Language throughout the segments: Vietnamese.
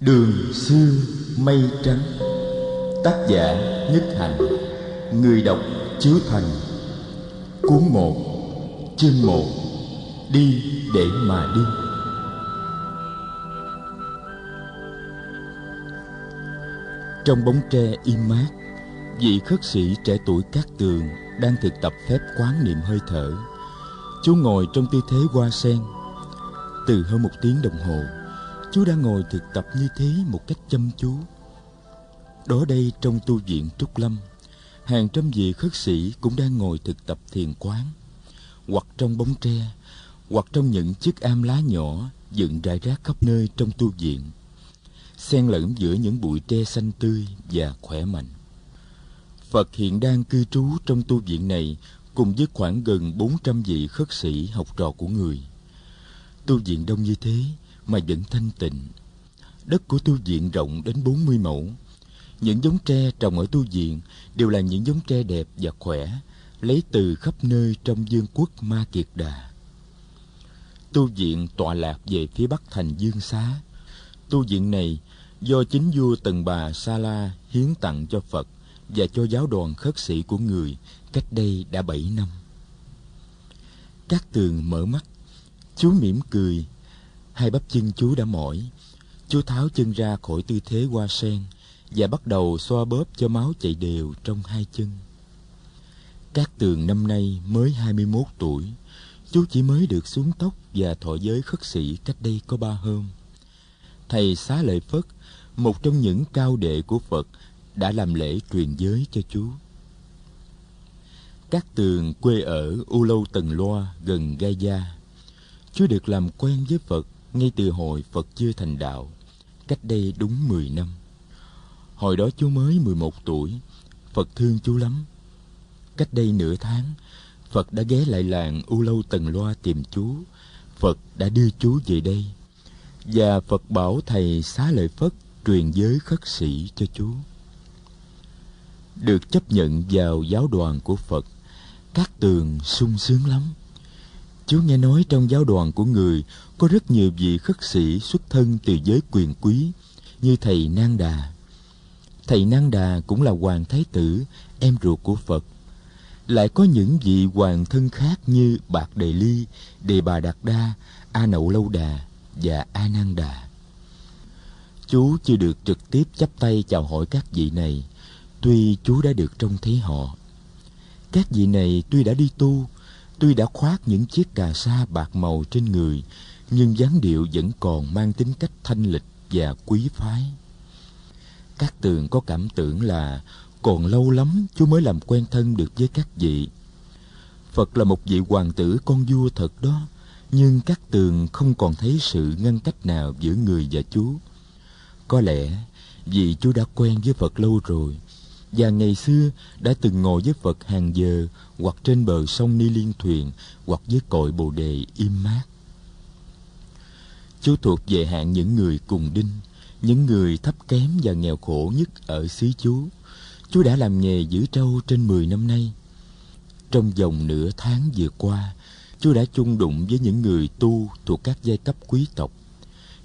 Đường xưa mây trắng. Tác giả Nhất Hạnh Người đọc Chiếu Thành. Cuốn một, Chương một. Đi để mà đi. Trong bóng tre im mát, Vị khất sĩ trẻ tuổi Cát Tường Đang thực tập phép quán niệm hơi thở. Chú ngồi trong tư thế hoa sen. Từ hơn một tiếng đồng hồ Chú đã ngồi thực tập như thế một cách chăm chú Đó đây trong tu viện Trúc Lâm, Hàng trăm vị khất sĩ cũng đang ngồi thực tập thiền quán, Hoặc trong bóng tre, Hoặc trong những chiếc am lá nhỏ Dựng rải rác khắp nơi trong tu viện, xen lẫn giữa những bụi tre xanh tươi và khỏe mạnh Phật hiện đang cư trú trong tu viện này cùng với khoảng gần 400 vị khất sĩ học trò của người. Tu viện đông như thế mà vẫn thanh tịnh. Đất của tu viện rộng đến 40 mẫu. Những giống tre trồng ở tu viện đều là những giống tre đẹp và khỏe, lấy từ khắp nơi trong vương quốc Ma Kiệt Đà. Tu viện tọa lạc về phía bắc thành Dương Xá. Tu viện này do chính vua Tần Bà Sa La hiến tặng cho Phật và cho giáo đoàn khất sĩ của người cách đây đã bảy năm. Các tường mở mắt, chú mỉm cười, hai bắp chân chú đã mỏi. Chú tháo chân ra khỏi tư thế hoa sen và bắt đầu xoa bóp cho máu chạy đều trong hai chân. cát tường năm nay mới 21 tuổi, chú chỉ mới được xuống tóc và thọ giới khất sĩ cách đây có ba hôm. Thầy Xá Lợi Phất, một trong những cao đệ của Phật, đã làm lễ truyền giới cho chú. cát tường quê ở U Lâu Tần Loa gần Gai Gia. Chú được làm quen với Phật ngay từ hồi Phật chưa thành đạo, cách đây đúng 10 năm. Hồi đó chú mới 11 tuổi, Phật thương chú lắm. Cách đây nửa tháng, Phật đã ghé lại làng U Lâu Tần Loa tìm chú. Phật đã đưa chú về đây. Và Phật bảo thầy xá lợi Phất truyền giới khất sĩ cho chú được chấp nhận vào giáo đoàn của Phật, các tường sung sướng lắm. Chú nghe nói trong giáo đoàn của người có rất nhiều vị khất sĩ xuất thân từ giới quyền quý như thầy Nang Đà. Thầy Nang Đà cũng là hoàng thái tử, em ruột của Phật. Lại có những vị hoàng thân khác như Bạc Đề Ly, Đề Bà Đạt Đa, A Nậu Lâu Đà và A Nang Đà. Chú chưa được trực tiếp chắp tay chào hỏi các vị này, Tuy chú đã được trông thấy họ Các vị này tuy đã đi tu Tuy đã khoác những chiếc cà sa bạc màu trên người nhưng dáng điệu vẫn còn mang tính cách thanh lịch và quý phái. Các tường có cảm tưởng là Còn lâu lắm chú mới làm quen thân được với các vị. Phật là một vị hoàng tử con vua thật đó, Nhưng các tường không còn thấy sự ngăn cách nào giữa người và chú. Có lẽ vì chú đã quen với Phật lâu rồi, và ngày xưa đã từng ngồi với Phật hàng giờ hoặc trên bờ sông Ni Liên thuyền hoặc dưới cội bồ đề im mát. Chú thuộc về hạng những người cùng đinh, những người thấp kém và nghèo khổ nhất ở xứ chú. Chú đã làm nghề giữ trâu trên 10 năm nay. Trong vòng nửa tháng vừa qua, chú đã chung đụng với những người tu thuộc các giai cấp quý tộc.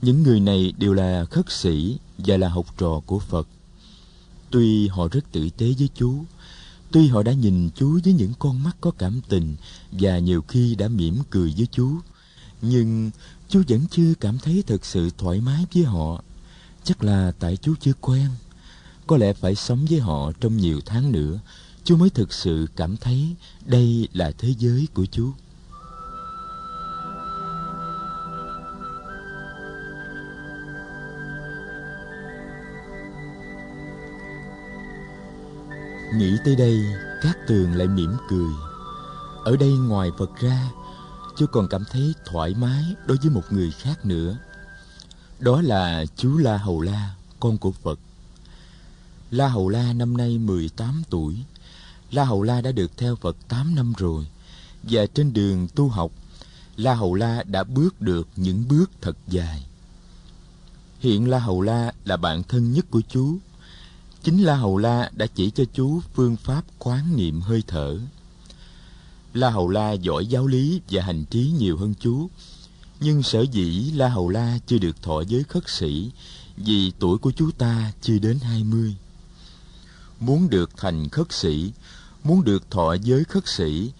Những người này đều là khất sĩ và là học trò của Phật. Tuy họ rất tử tế với chú, tuy họ đã nhìn chú với những con mắt có cảm tình và nhiều khi đã mỉm cười với chú, nhưng chú vẫn chưa cảm thấy thật sự thoải mái với họ. Chắc là tại chú chưa quen. Có lẽ phải sống với họ trong nhiều tháng nữa, chú mới thực sự cảm thấy đây là thế giới của chú. Nghĩ tới đây, các tường lại mỉm cười. Ở đây ngoài Phật ra, chú còn cảm thấy thoải mái đối với một người khác nữa. Đó là chú La Hầu La, con của Phật. La Hầu La năm nay 18 tuổi. La Hầu La đã được theo Phật 8 năm rồi. Và trên đường tu học, La Hầu La đã bước được những bước thật dài. Hiện La Hầu La là bạn thân nhất của chú Chính La Hầu La đã chỉ cho chú phương pháp quán niệm hơi thở. La Hầu La giỏi giáo lý và hành trí nhiều hơn chú. Nhưng sở dĩ La Hầu La chưa được thọ giới khất sĩ vì tuổi của chú ta chưa đến hai mươi. Muốn được thành khất sĩ, muốn được thọ giới khất sĩ,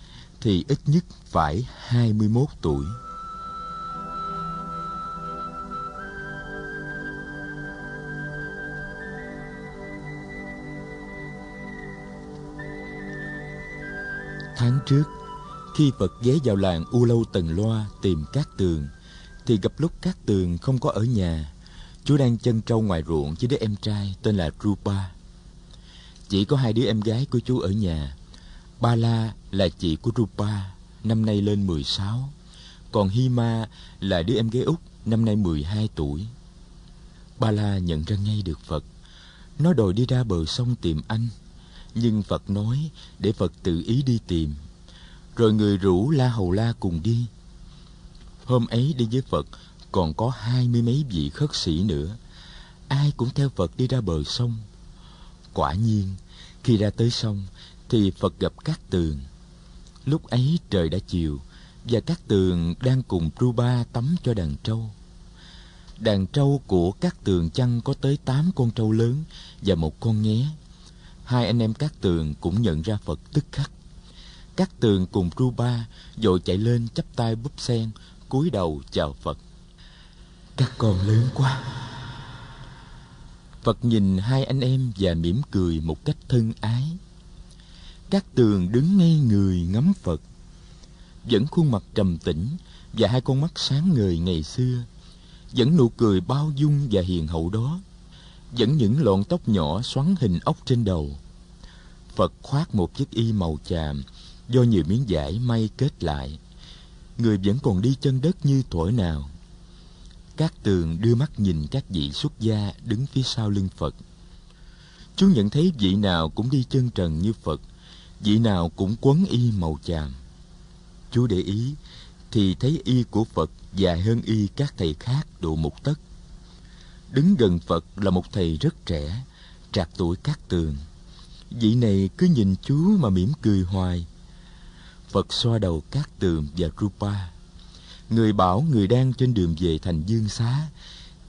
thì ít nhất phải hai mươi 21 tuổi. Tháng trước, khi Phật ghé vào làng U Lâu Tần Loa tìm Cát Tường, thì gặp lúc Cát Tường không có ở nhà. Chú đang chân trâu ngoài ruộng với đứa em trai tên là Rupa. Chỉ có hai đứa em gái của chú ở nhà. Ba La là chị của Rupa, năm nay lên 16. Còn Hima là đứa em gái út, năm nay 12 tuổi. Ba La nhận ra ngay được Phật. Nó đòi đi ra bờ sông tìm anh. Nhưng Phật nói để Phật tự ý đi tìm rồi người rủ La Hầu La cùng đi. Hôm ấy đi với Phật còn có hai mươi mấy vị khất sĩ nữa. Ai cũng theo Phật đi ra bờ sông. Quả nhiên, khi ra tới sông thì Phật gặp các tường. Lúc ấy trời đã chiều và các tường đang cùng Ruba tắm cho đàn trâu. Đàn trâu của các tường chăn có tới tám con trâu lớn và một con nghé. Hai anh em các tường cũng nhận ra Phật tức khắc các tường cùng Ruba vội chạy lên chắp tay búp sen, cúi đầu chào Phật. Các con lớn quá. Phật nhìn hai anh em và mỉm cười một cách thân ái. Các tường đứng ngay người ngắm Phật, vẫn khuôn mặt trầm tĩnh và hai con mắt sáng ngời ngày xưa, vẫn nụ cười bao dung và hiền hậu đó, vẫn những lọn tóc nhỏ xoắn hình ốc trên đầu. Phật khoác một chiếc y màu chàm do nhiều miếng vải may kết lại, người vẫn còn đi chân đất như thuở nào. Các tường đưa mắt nhìn các vị xuất gia đứng phía sau lưng phật. Chú nhận thấy vị nào cũng đi chân trần như phật, vị nào cũng quấn y màu chàm. Chú để ý, thì thấy y của phật dài hơn y các thầy khác độ một tấc. Đứng gần phật là một thầy rất trẻ, trạc tuổi các tường. Vị này cứ nhìn chú mà mỉm cười hoài Phật xoa đầu các tường và Rupa. Người bảo người đang trên đường về thành Dương Xá,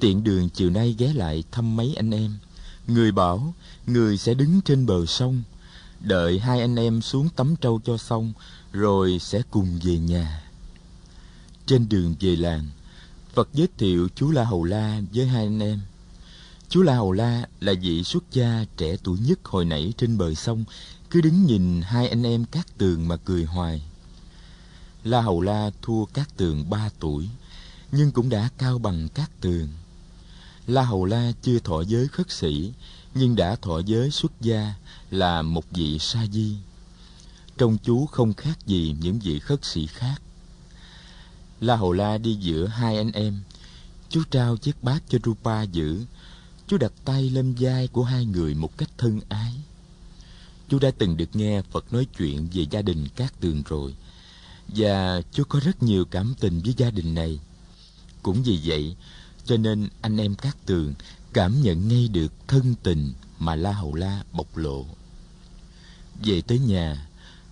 tiện đường chiều nay ghé lại thăm mấy anh em. Người bảo người sẽ đứng trên bờ sông, đợi hai anh em xuống tắm trâu cho xong, rồi sẽ cùng về nhà. Trên đường về làng, Phật giới thiệu chú La Hầu La với hai anh em. Chú La Hầu La là vị xuất gia trẻ tuổi nhất hồi nãy trên bờ sông cứ đứng nhìn hai anh em cát tường mà cười hoài. La hầu la thua cát tường ba tuổi, nhưng cũng đã cao bằng cát tường. La hầu la chưa thọ giới khất sĩ, nhưng đã thọ giới xuất gia là một vị sa di. Trông chú không khác gì những vị khất sĩ khác. La hầu la đi giữa hai anh em. Chú trao chiếc bát cho rupa giữ. Chú đặt tay lên vai của hai người một cách thân ái chú đã từng được nghe Phật nói chuyện về gia đình các tường rồi và chú có rất nhiều cảm tình với gia đình này. Cũng vì vậy, cho nên anh em các tường cảm nhận ngay được thân tình mà La Hầu La bộc lộ. Về tới nhà,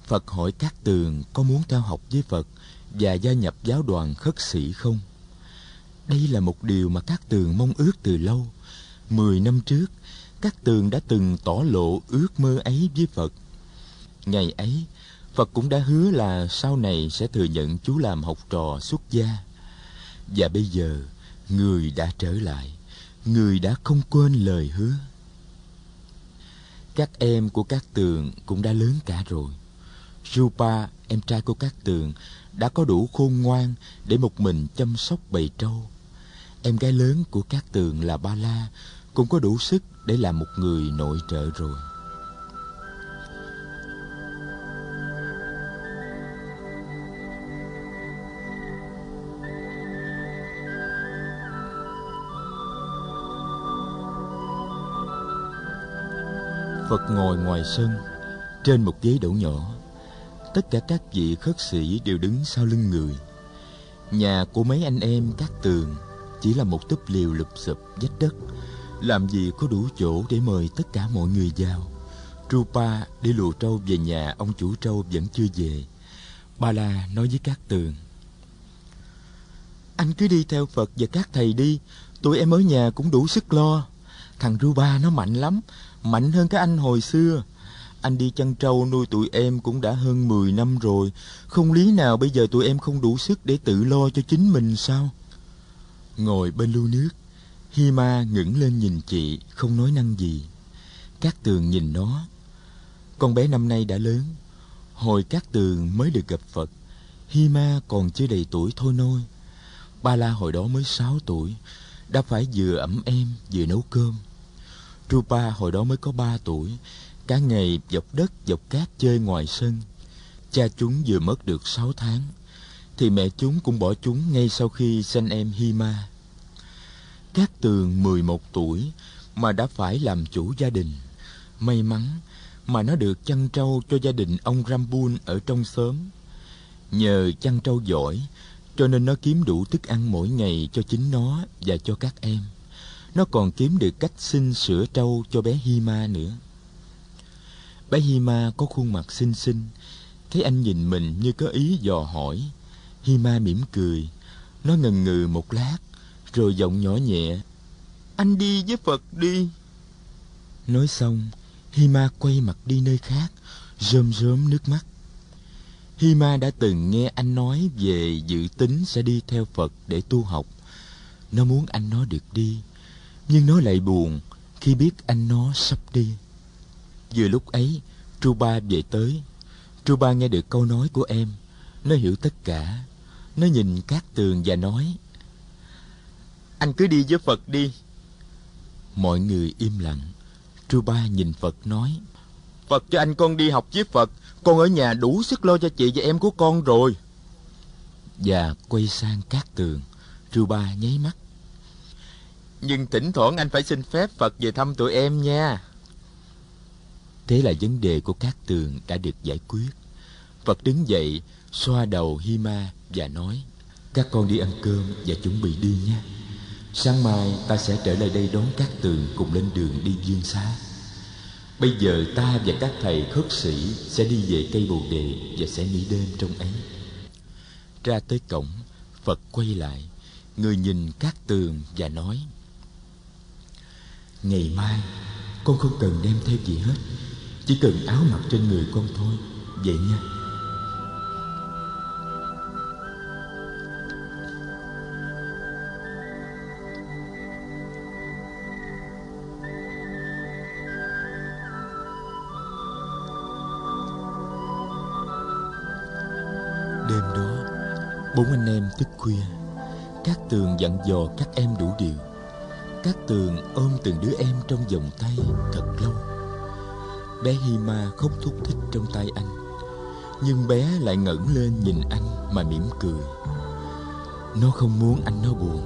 Phật hỏi các tường có muốn theo học với Phật và gia nhập giáo đoàn khất sĩ không? Đây là một điều mà các tường mong ước từ lâu. Mười năm trước, các tường đã từng tỏ lộ ước mơ ấy với Phật. Ngày ấy, Phật cũng đã hứa là sau này sẽ thừa nhận chú làm học trò xuất gia. Và bây giờ, người đã trở lại, người đã không quên lời hứa. Các em của các tường cũng đã lớn cả rồi. Rupa, em trai của các tường, đã có đủ khôn ngoan để một mình chăm sóc bầy trâu. Em gái lớn của các tường là Ba La cũng có đủ sức để làm một người nội trợ rồi. Phật ngồi ngoài sân, Trên một ghế đậu nhỏ. Tất cả các vị khất sĩ đều đứng sau lưng người. Nhà của mấy anh em các tường Chỉ là một túp liều lụp sụp vách đất làm gì có đủ chỗ để mời tất cả mọi người vào? Rupa đi lùa trâu về nhà, ông chủ trâu vẫn chưa về. Ba La nói với các tường. Anh cứ đi theo Phật và các thầy đi. Tụi em ở nhà cũng đủ sức lo. Thằng Ruba nó mạnh lắm, Mạnh hơn cái anh hồi xưa. Anh đi chăn trâu nuôi tụi em cũng đã hơn 10 năm rồi. Không lý nào bây giờ tụi em không đủ sức để tự lo cho chính mình sao? Ngồi bên lưu nước. Hi Ma ngẩng lên nhìn chị, Không nói năng gì. Cát tường nhìn nó. Con bé năm nay đã lớn. Hồi Cát tường mới được gặp Phật, Hi Ma còn chưa đầy tuổi thôi nôi. Ba La hồi đó mới sáu tuổi, Đã phải vừa ẩm em, vừa nấu cơm. Rupa hồi đó mới có ba tuổi, Cả ngày dọc đất, dọc cát chơi ngoài sân. Cha chúng vừa mất được sáu tháng, Thì mẹ chúng cũng bỏ chúng ngay sau khi sinh em Hi Hima Cát tường mười một tuổi Mà đã phải làm chủ gia đình May mắn mà nó được chăn trâu cho gia đình ông Rambun ở trong xóm Nhờ chăn trâu giỏi cho nên nó kiếm đủ thức ăn mỗi ngày cho chính nó và cho các em. Nó còn kiếm được cách xin sữa trâu cho bé Hima nữa. Bé Hima có khuôn mặt xinh xinh, thấy anh nhìn mình như có ý dò hỏi. Hima mỉm cười, nó ngần ngừ một lát, rồi giọng nhỏ nhẹ. Anh đi với Phật đi. Nói xong, Hima quay mặt đi nơi khác, rơm rớm nước mắt. Hima đã từng nghe anh nói về dự tính sẽ đi theo Phật để tu học. Nó muốn anh nó được đi, nhưng nó lại buồn khi biết anh nó sắp đi. Vừa lúc ấy, Truba về tới. Truba nghe được câu nói của em. Nó hiểu tất cả. Nó nhìn các tường và nói, Anh cứ đi với Phật đi. Mọi người im lặng. Truba nhìn Phật nói, Phật cho anh con đi học với Phật. Con ở nhà đủ sức lo cho chị và em của con rồi. Và quay sang cát tường. Ruba nháy mắt. Nhưng thỉnh thoảng anh phải xin phép Phật về thăm tụi em nha. Thế là vấn đề của cát tường đã được giải quyết. Phật đứng dậy Xoa đầu Hima và nói Các con đi ăn cơm và chuẩn bị đi nhé Sáng mai ta sẽ trở lại đây đón các tường cùng lên đường đi dương xá Bây giờ ta và các thầy khất sĩ sẽ đi về cây bồ đề và sẽ nghỉ đêm trong ấy. Ra tới cổng, Phật quay lại, người nhìn các tường và nói Ngày mai, con không cần đem theo gì hết, chỉ cần áo mặc trên người con thôi, vậy nha. Bốn anh em thức khuya. Các tường dặn dò các em đủ điều. Các tường ôm từng đứa em trong vòng tay thật lâu. Bé Hima khóc thúc thích trong tay anh, Nhưng bé lại ngẩng lên nhìn anh mà mỉm cười. Nó không muốn anh nó buồn.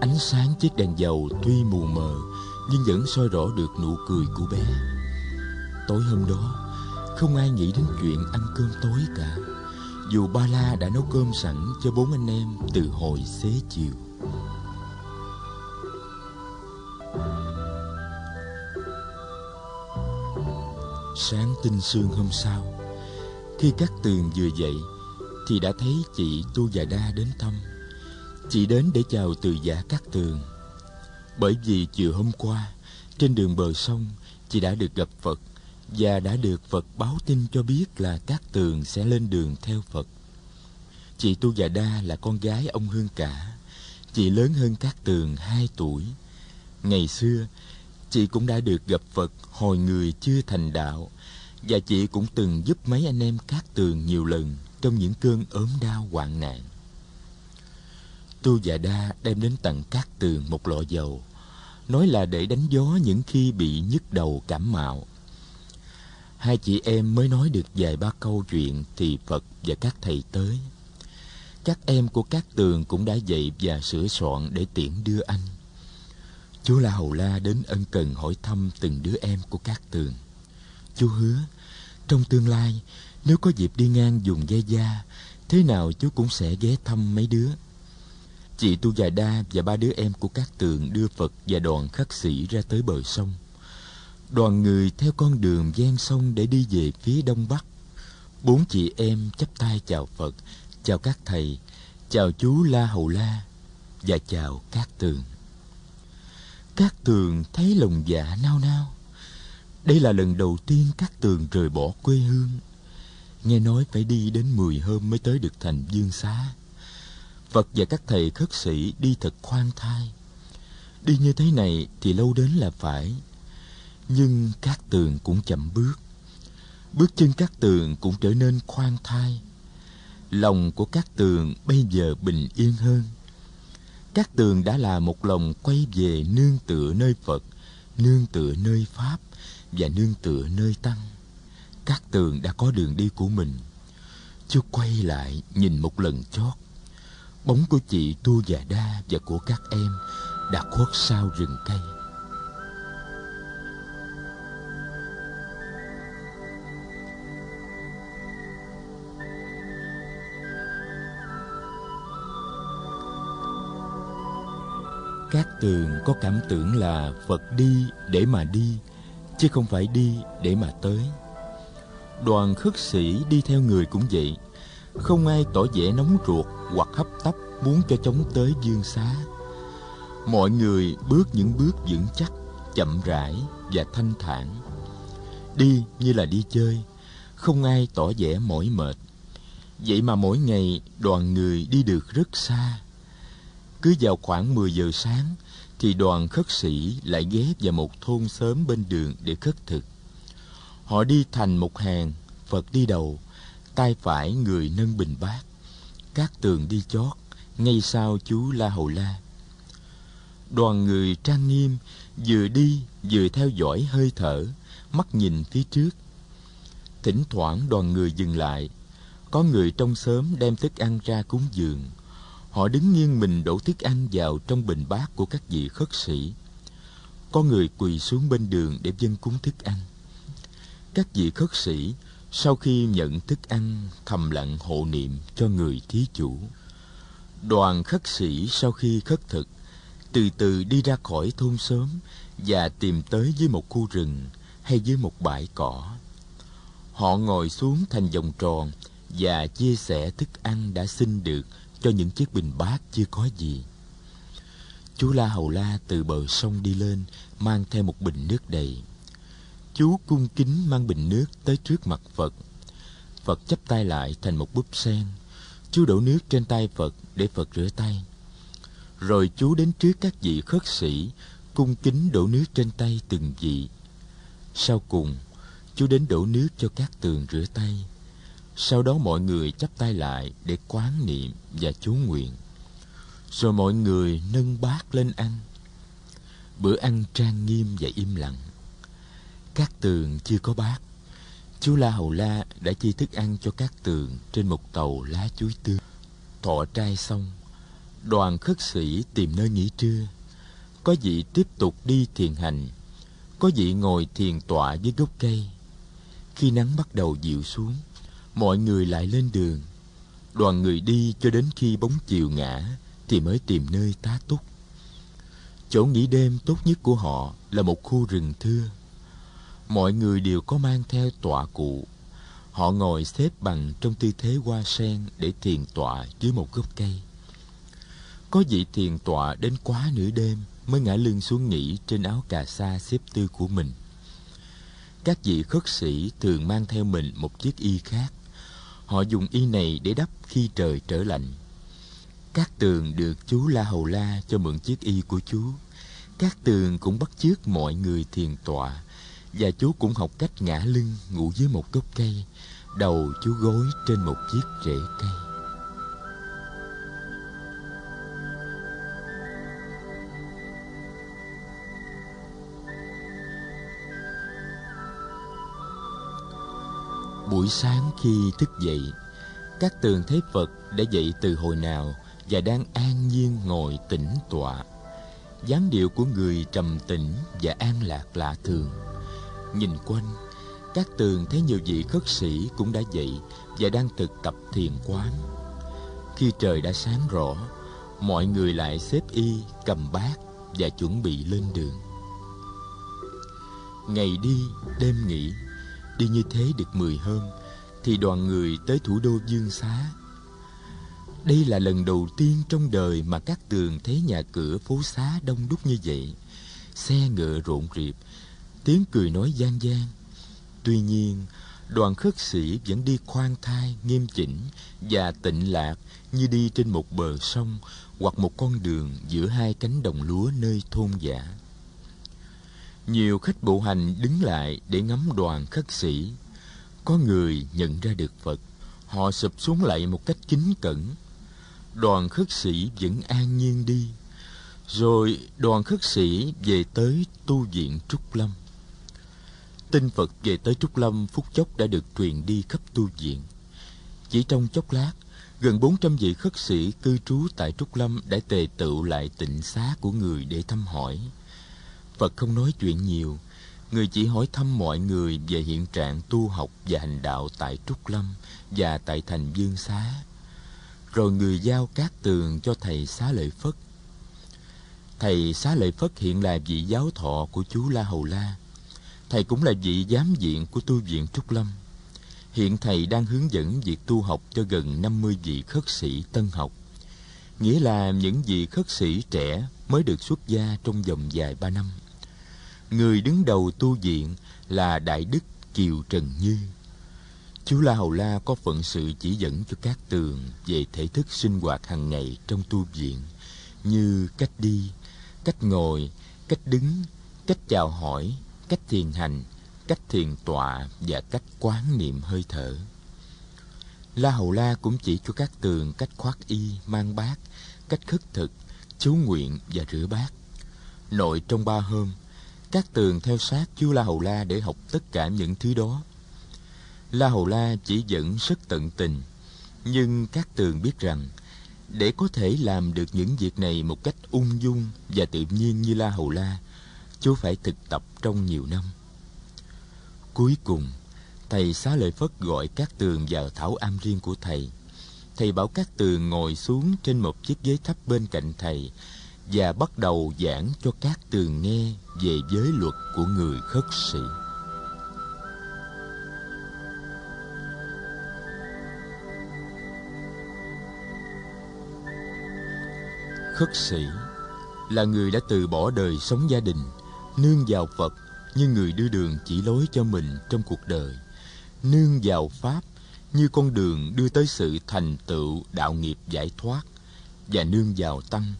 Ánh sáng chiếc đèn dầu tuy mù mờ, Nhưng vẫn soi rõ được nụ cười của bé. Tối hôm đó, Không ai nghĩ đến chuyện ăn cơm tối cả dù ba la đã nấu cơm sẵn cho bốn anh em từ hồi xế chiều. Sáng tinh sương hôm sau, khi các tường vừa dậy, thì đã thấy chị tu già đa đến thăm. Chị đến để chào từ giả các tường. Bởi vì chiều hôm qua, trên đường bờ sông, chị đã được gặp phật và đã được Phật báo tin cho biết là các tường sẽ lên đường theo Phật. Chị Tu Già Đa là con gái ông Hương Cả. Chị lớn hơn các tường hai tuổi. Ngày xưa, chị cũng đã được gặp Phật hồi người chưa thành đạo và chị cũng từng giúp mấy anh em các tường nhiều lần trong những cơn ốm đau hoạn nạn. Tu Già Đa đem đến tận các tường một lọ dầu, nói là để đánh gió những khi bị nhức đầu cảm mạo Hai chị em mới nói được vài ba câu chuyện thì Phật và các thầy tới. Các em của các tường cũng đã dậy và sửa soạn để tiễn đưa anh. Chú La Hầu La đến ân cần hỏi thăm từng đứa em của các tường. Chú hứa, trong tương lai, nếu có dịp đi ngang dùng dây da, thế nào chú cũng sẽ ghé thăm mấy đứa. Chị Tu Già Đa và ba đứa em của các tường đưa Phật và đoàn khắc sĩ ra tới bờ sông đoàn người theo con đường ven sông để đi về phía đông bắc bốn chị em chắp tay chào phật, chào các thầy, chào chú la hầu la và chào các tường Các tường thấy lòng dạ nao nao. Đây là lần đầu tiên các tường rời bỏ quê hương. Nghe nói phải đi đến 10 hôm mới tới được thành Dương Xá. Phật và các thầy khất sĩ đi thật khoan thai. Đi như thế này thì lâu đến là phải. Nhưng các tường cũng chậm bước. Bước chân các tường cũng trở nên khoan thai. Lòng của các tường bây giờ bình yên hơn. Các tường đã là một lòng quay về nương tựa nơi Phật, nương tựa nơi Pháp và nương tựa nơi Tăng. Các tường đã có đường đi của mình. Chú quay lại nhìn một lần chót. Bóng của chị Tu Già Đa và của các em đã khuất sau rừng cây. Các tường có cảm tưởng là Phật đi để mà đi, chứ không phải đi để mà tới. Đoàn khất sĩ đi theo người cũng vậy, không ai tỏ vẻ nóng ruột hoặc hấp tấp muốn cho chóng tới dương xá. Mọi người bước những bước vững chắc, chậm rãi và thanh thản. Đi như là đi chơi, không ai tỏ vẻ mỏi mệt. Vậy mà mỗi ngày đoàn người đi được rất xa. Cứ vào khoảng 10 giờ sáng thì đoàn khất sĩ lại ghé vào một thôn sớm bên đường để khất thực. Họ đi thành một hàng, Phật đi đầu, tay phải người nâng bình bát, các tường đi chót, ngay sau chú La Hầu La. Đoàn người trang nghiêm, vừa đi vừa theo dõi hơi thở, mắt nhìn phía trước. Thỉnh thoảng đoàn người dừng lại, có người trong xóm đem thức ăn ra cúng dường. Họ đứng nghiêng mình đổ thức ăn vào trong bình bát của các vị khất sĩ. Có người quỳ xuống bên đường để dân cúng thức ăn. Các vị khất sĩ, sau khi nhận thức ăn, thầm lặng hộ niệm cho người thí chủ. Đoàn khất sĩ sau khi khất thực, từ từ đi ra khỏi thôn xóm và tìm tới dưới một khu rừng hay dưới một bãi cỏ. Họ ngồi xuống thành vòng tròn và chia sẻ thức ăn đã xin được cho những chiếc bình bát chưa có gì. Chú La Hầu La từ bờ sông đi lên, mang theo một bình nước đầy. Chú cung kính mang bình nước tới trước mặt Phật. Phật chắp tay lại thành một búp sen. Chú đổ nước trên tay Phật để Phật rửa tay. Rồi chú đến trước các vị khất sĩ, cung kính đổ nước trên tay từng vị. Sau cùng, chú đến đổ nước cho các tường rửa tay. Sau đó mọi người chắp tay lại để quán niệm và chú nguyện. Rồi mọi người nâng bát lên ăn. Bữa ăn trang nghiêm và im lặng. Các tường chưa có bát. Chú La Hầu La đã chi thức ăn cho các tường trên một tàu lá chuối tươi. Thọ trai xong, đoàn khất sĩ tìm nơi nghỉ trưa. Có vị tiếp tục đi thiền hành, có vị ngồi thiền tọa dưới gốc cây. Khi nắng bắt đầu dịu xuống, mọi người lại lên đường. Đoàn người đi cho đến khi bóng chiều ngã thì mới tìm nơi tá túc. Chỗ nghỉ đêm tốt nhất của họ là một khu rừng thưa. Mọi người đều có mang theo tọa cụ. Họ ngồi xếp bằng trong tư thế hoa sen để thiền tọa dưới một gốc cây. Có vị thiền tọa đến quá nửa đêm mới ngã lưng xuống nghỉ trên áo cà sa xếp tư của mình. Các vị khất sĩ thường mang theo mình một chiếc y khác. Họ dùng y này để đắp khi trời trở lạnh. Các tường được chú La Hầu La cho mượn chiếc y của chú. Các tường cũng bắt chước mọi người thiền tọa và chú cũng học cách ngã lưng ngủ dưới một gốc cây, đầu chú gối trên một chiếc rễ cây. Buổi sáng khi thức dậy, các tường thấy Phật đã dậy từ hồi nào và đang an nhiên ngồi tĩnh tọa. dáng điệu của người trầm tĩnh và an lạc lạ thường. Nhìn quanh, các tường thấy nhiều vị khất sĩ cũng đã dậy và đang thực tập thiền quán. Khi trời đã sáng rõ, mọi người lại xếp y, cầm bát và chuẩn bị lên đường. Ngày đi, đêm nghỉ, đi như thế được mười hôm, thì đoàn người tới thủ đô Dương Xá. Đây là lần đầu tiên trong đời mà các tường thấy nhà cửa phố xá đông đúc như vậy. xe ngựa rộn rịp tiếng cười nói gian gian tuy nhiên đoàn khất sĩ vẫn đi khoan thai nghiêm chỉnh và tịnh lạc như đi trên một bờ sông hoặc một con đường giữa hai cánh đồng lúa nơi thôn giả nhiều khách bộ hành đứng lại để ngắm đoàn khất sĩ. Có người nhận ra được phật. Họ sụp xuống lại một cách kính cẩn. Đoàn khất sĩ vẫn an nhiên đi. Rồi đoàn khất sĩ về tới tu viện trúc lâm. Tin phật về tới trúc lâm, phút chốc đã được truyền đi khắp tu viện. Chỉ trong chốc lát, gần 400 vị khất sĩ cư trú tại Trúc Lâm đã tề tựu lại tịnh xá của người để thăm hỏi. Phật không nói chuyện nhiều, người chỉ hỏi thăm mọi người về hiện trạng tu học và hành đạo tại Trúc Lâm và tại thành Dương Xá. Rồi người giao các tường cho thầy Xá Lợi Phất. Thầy Xá Lợi Phất hiện là vị giáo thọ của chú La Hầu La. Thầy cũng là vị giám diện của tu viện Trúc Lâm. Hiện thầy đang hướng dẫn việc tu học cho gần 50 vị khất sĩ tân học. Nghĩa là những vị khất sĩ trẻ mới được xuất gia trong vòng vài ba năm. Người đứng đầu tu viện là Đại Đức Kiều Trần Như. Chú La Hầu La có phận sự chỉ dẫn cho các tường về thể thức sinh hoạt hàng ngày trong tu viện như cách đi, cách ngồi, cách đứng, cách chào hỏi, cách thiền hành, cách thiền tọa và cách quán niệm hơi thở. La Hầu La cũng chỉ cho các tường cách khoác y, mang bát, cách khất thực, chú nguyện và rửa bát. Nội trong ba hôm, các tường theo sát chú La Hầu La để học tất cả những thứ đó. La Hầu La chỉ dẫn rất tận tình, nhưng các tường biết rằng để có thể làm được những việc này một cách ung dung và tự nhiên như La Hầu La, chú phải thực tập trong nhiều năm. Cuối cùng, thầy xá lợi Phất gọi các tường vào thảo am riêng của thầy. Thầy bảo các tường ngồi xuống trên một chiếc ghế thấp bên cạnh thầy và bắt đầu giảng cho các tường nghe về giới luật của người khất sĩ. Khất sĩ là người đã từ bỏ đời sống gia đình, nương vào Phật như người đưa đường chỉ lối cho mình trong cuộc đời nương vào pháp như con đường đưa tới sự thành tựu đạo nghiệp giải thoát và nương vào tăng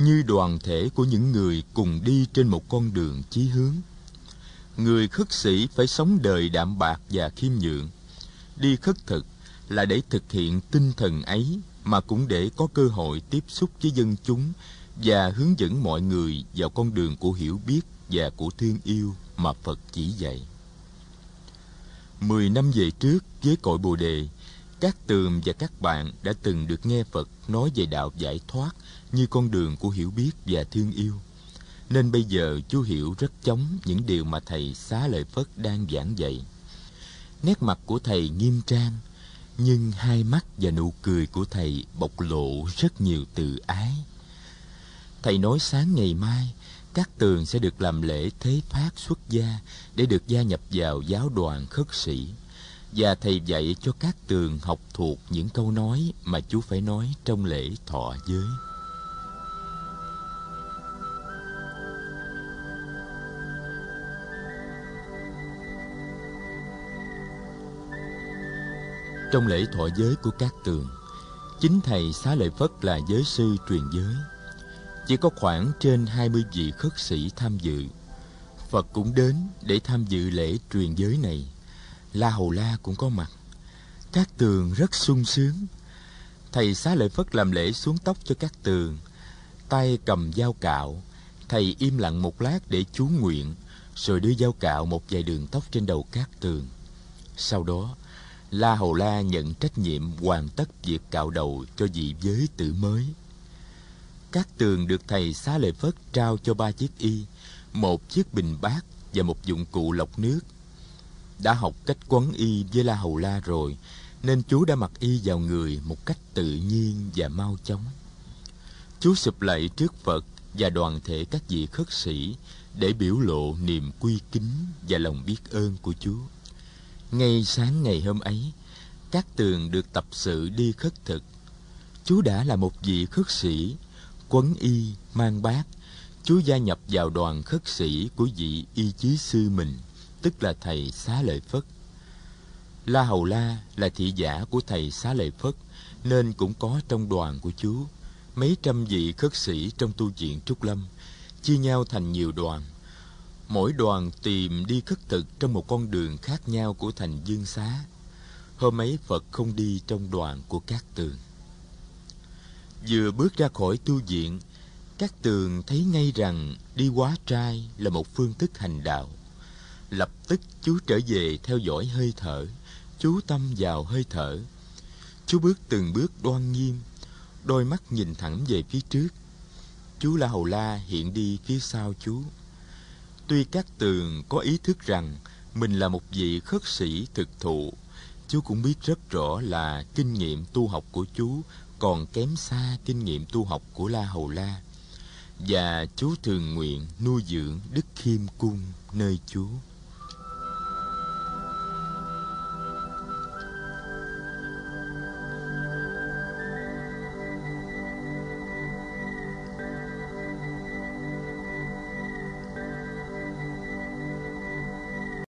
như đoàn thể của những người cùng đi trên một con đường chí hướng người khất sĩ phải sống đời đạm bạc và khiêm nhượng đi khất thực là để thực hiện tinh thần ấy mà cũng để có cơ hội tiếp xúc với dân chúng và hướng dẫn mọi người vào con đường của hiểu biết và của thương yêu mà Phật chỉ dạy. Mười năm về trước với cội Bồ Đề, các tường và các bạn đã từng được nghe Phật nói về đạo giải thoát như con đường của hiểu biết và thương yêu. Nên bây giờ chú hiểu rất chóng những điều mà thầy Xá Lợi Phất đang giảng dạy. Nét mặt của thầy nghiêm trang, nhưng hai mắt và nụ cười của thầy bộc lộ rất nhiều từ ái. Thầy nói sáng ngày mai các tường sẽ được làm lễ thế phát xuất gia để được gia nhập vào giáo đoàn khất sĩ và thầy dạy cho các tường học thuộc những câu nói mà chú phải nói trong lễ thọ giới trong lễ thọ giới của các tường, chính thầy xá lợi phất là giới sư truyền giới chỉ có khoảng trên 20 vị khất sĩ tham dự. Phật cũng đến để tham dự lễ truyền giới này. La Hầu La cũng có mặt. Các tường rất sung sướng. Thầy xá lợi Phất làm lễ xuống tóc cho các tường. Tay cầm dao cạo. Thầy im lặng một lát để chú nguyện, rồi đưa dao cạo một vài đường tóc trên đầu các tường. Sau đó, La Hầu La nhận trách nhiệm hoàn tất việc cạo đầu cho vị giới tử mới các tường được thầy xá lợi phất trao cho ba chiếc y một chiếc bình bát và một dụng cụ lọc nước đã học cách quấn y với la hầu la rồi, nên chú đã mặc y vào người một cách tự nhiên và mau chóng. Chú sụp lạy trước phật và đoàn thể các vị khất sĩ để biểu lộ niềm quy kính và lòng biết ơn của chú ngay sáng ngày hôm ấy, các tường được tập sự đi khất thực. Chú đã là một vị khất sĩ, quấn y, mang bát. Chú gia nhập vào đoàn khất sĩ của vị y chí sư mình tức là thầy xá lợi phất. La hầu la là thị giả của thầy xá lợi phất, nên cũng có trong đoàn của chú mấy trăm vị khất sĩ trong tu viện trúc lâm, chia nhau thành nhiều đoàn. Mỗi đoàn tìm đi khất thực trong một con đường khác nhau của thành dương xá. Hôm ấy phật không đi trong đoàn của các tường. Vừa bước ra khỏi tu viện, các tường thấy ngay rằng đi quá trai là một phương thức hành đạo lập tức chú trở về theo dõi hơi thở. Chú tâm vào hơi thở. Chú bước từng bước đoan nghiêm, đôi mắt nhìn thẳng về phía trước. Chú la hầu la hiện đi phía sau chú. Tuy các tường có ý thức rằng mình là một vị khất sĩ thực thụ, chú cũng biết rất rõ là kinh nghiệm tu học của chú còn kém xa kinh nghiệm tu học của la hầu la. Và chú thường nguyện nuôi dưỡng đức khiêm cung nơi chú.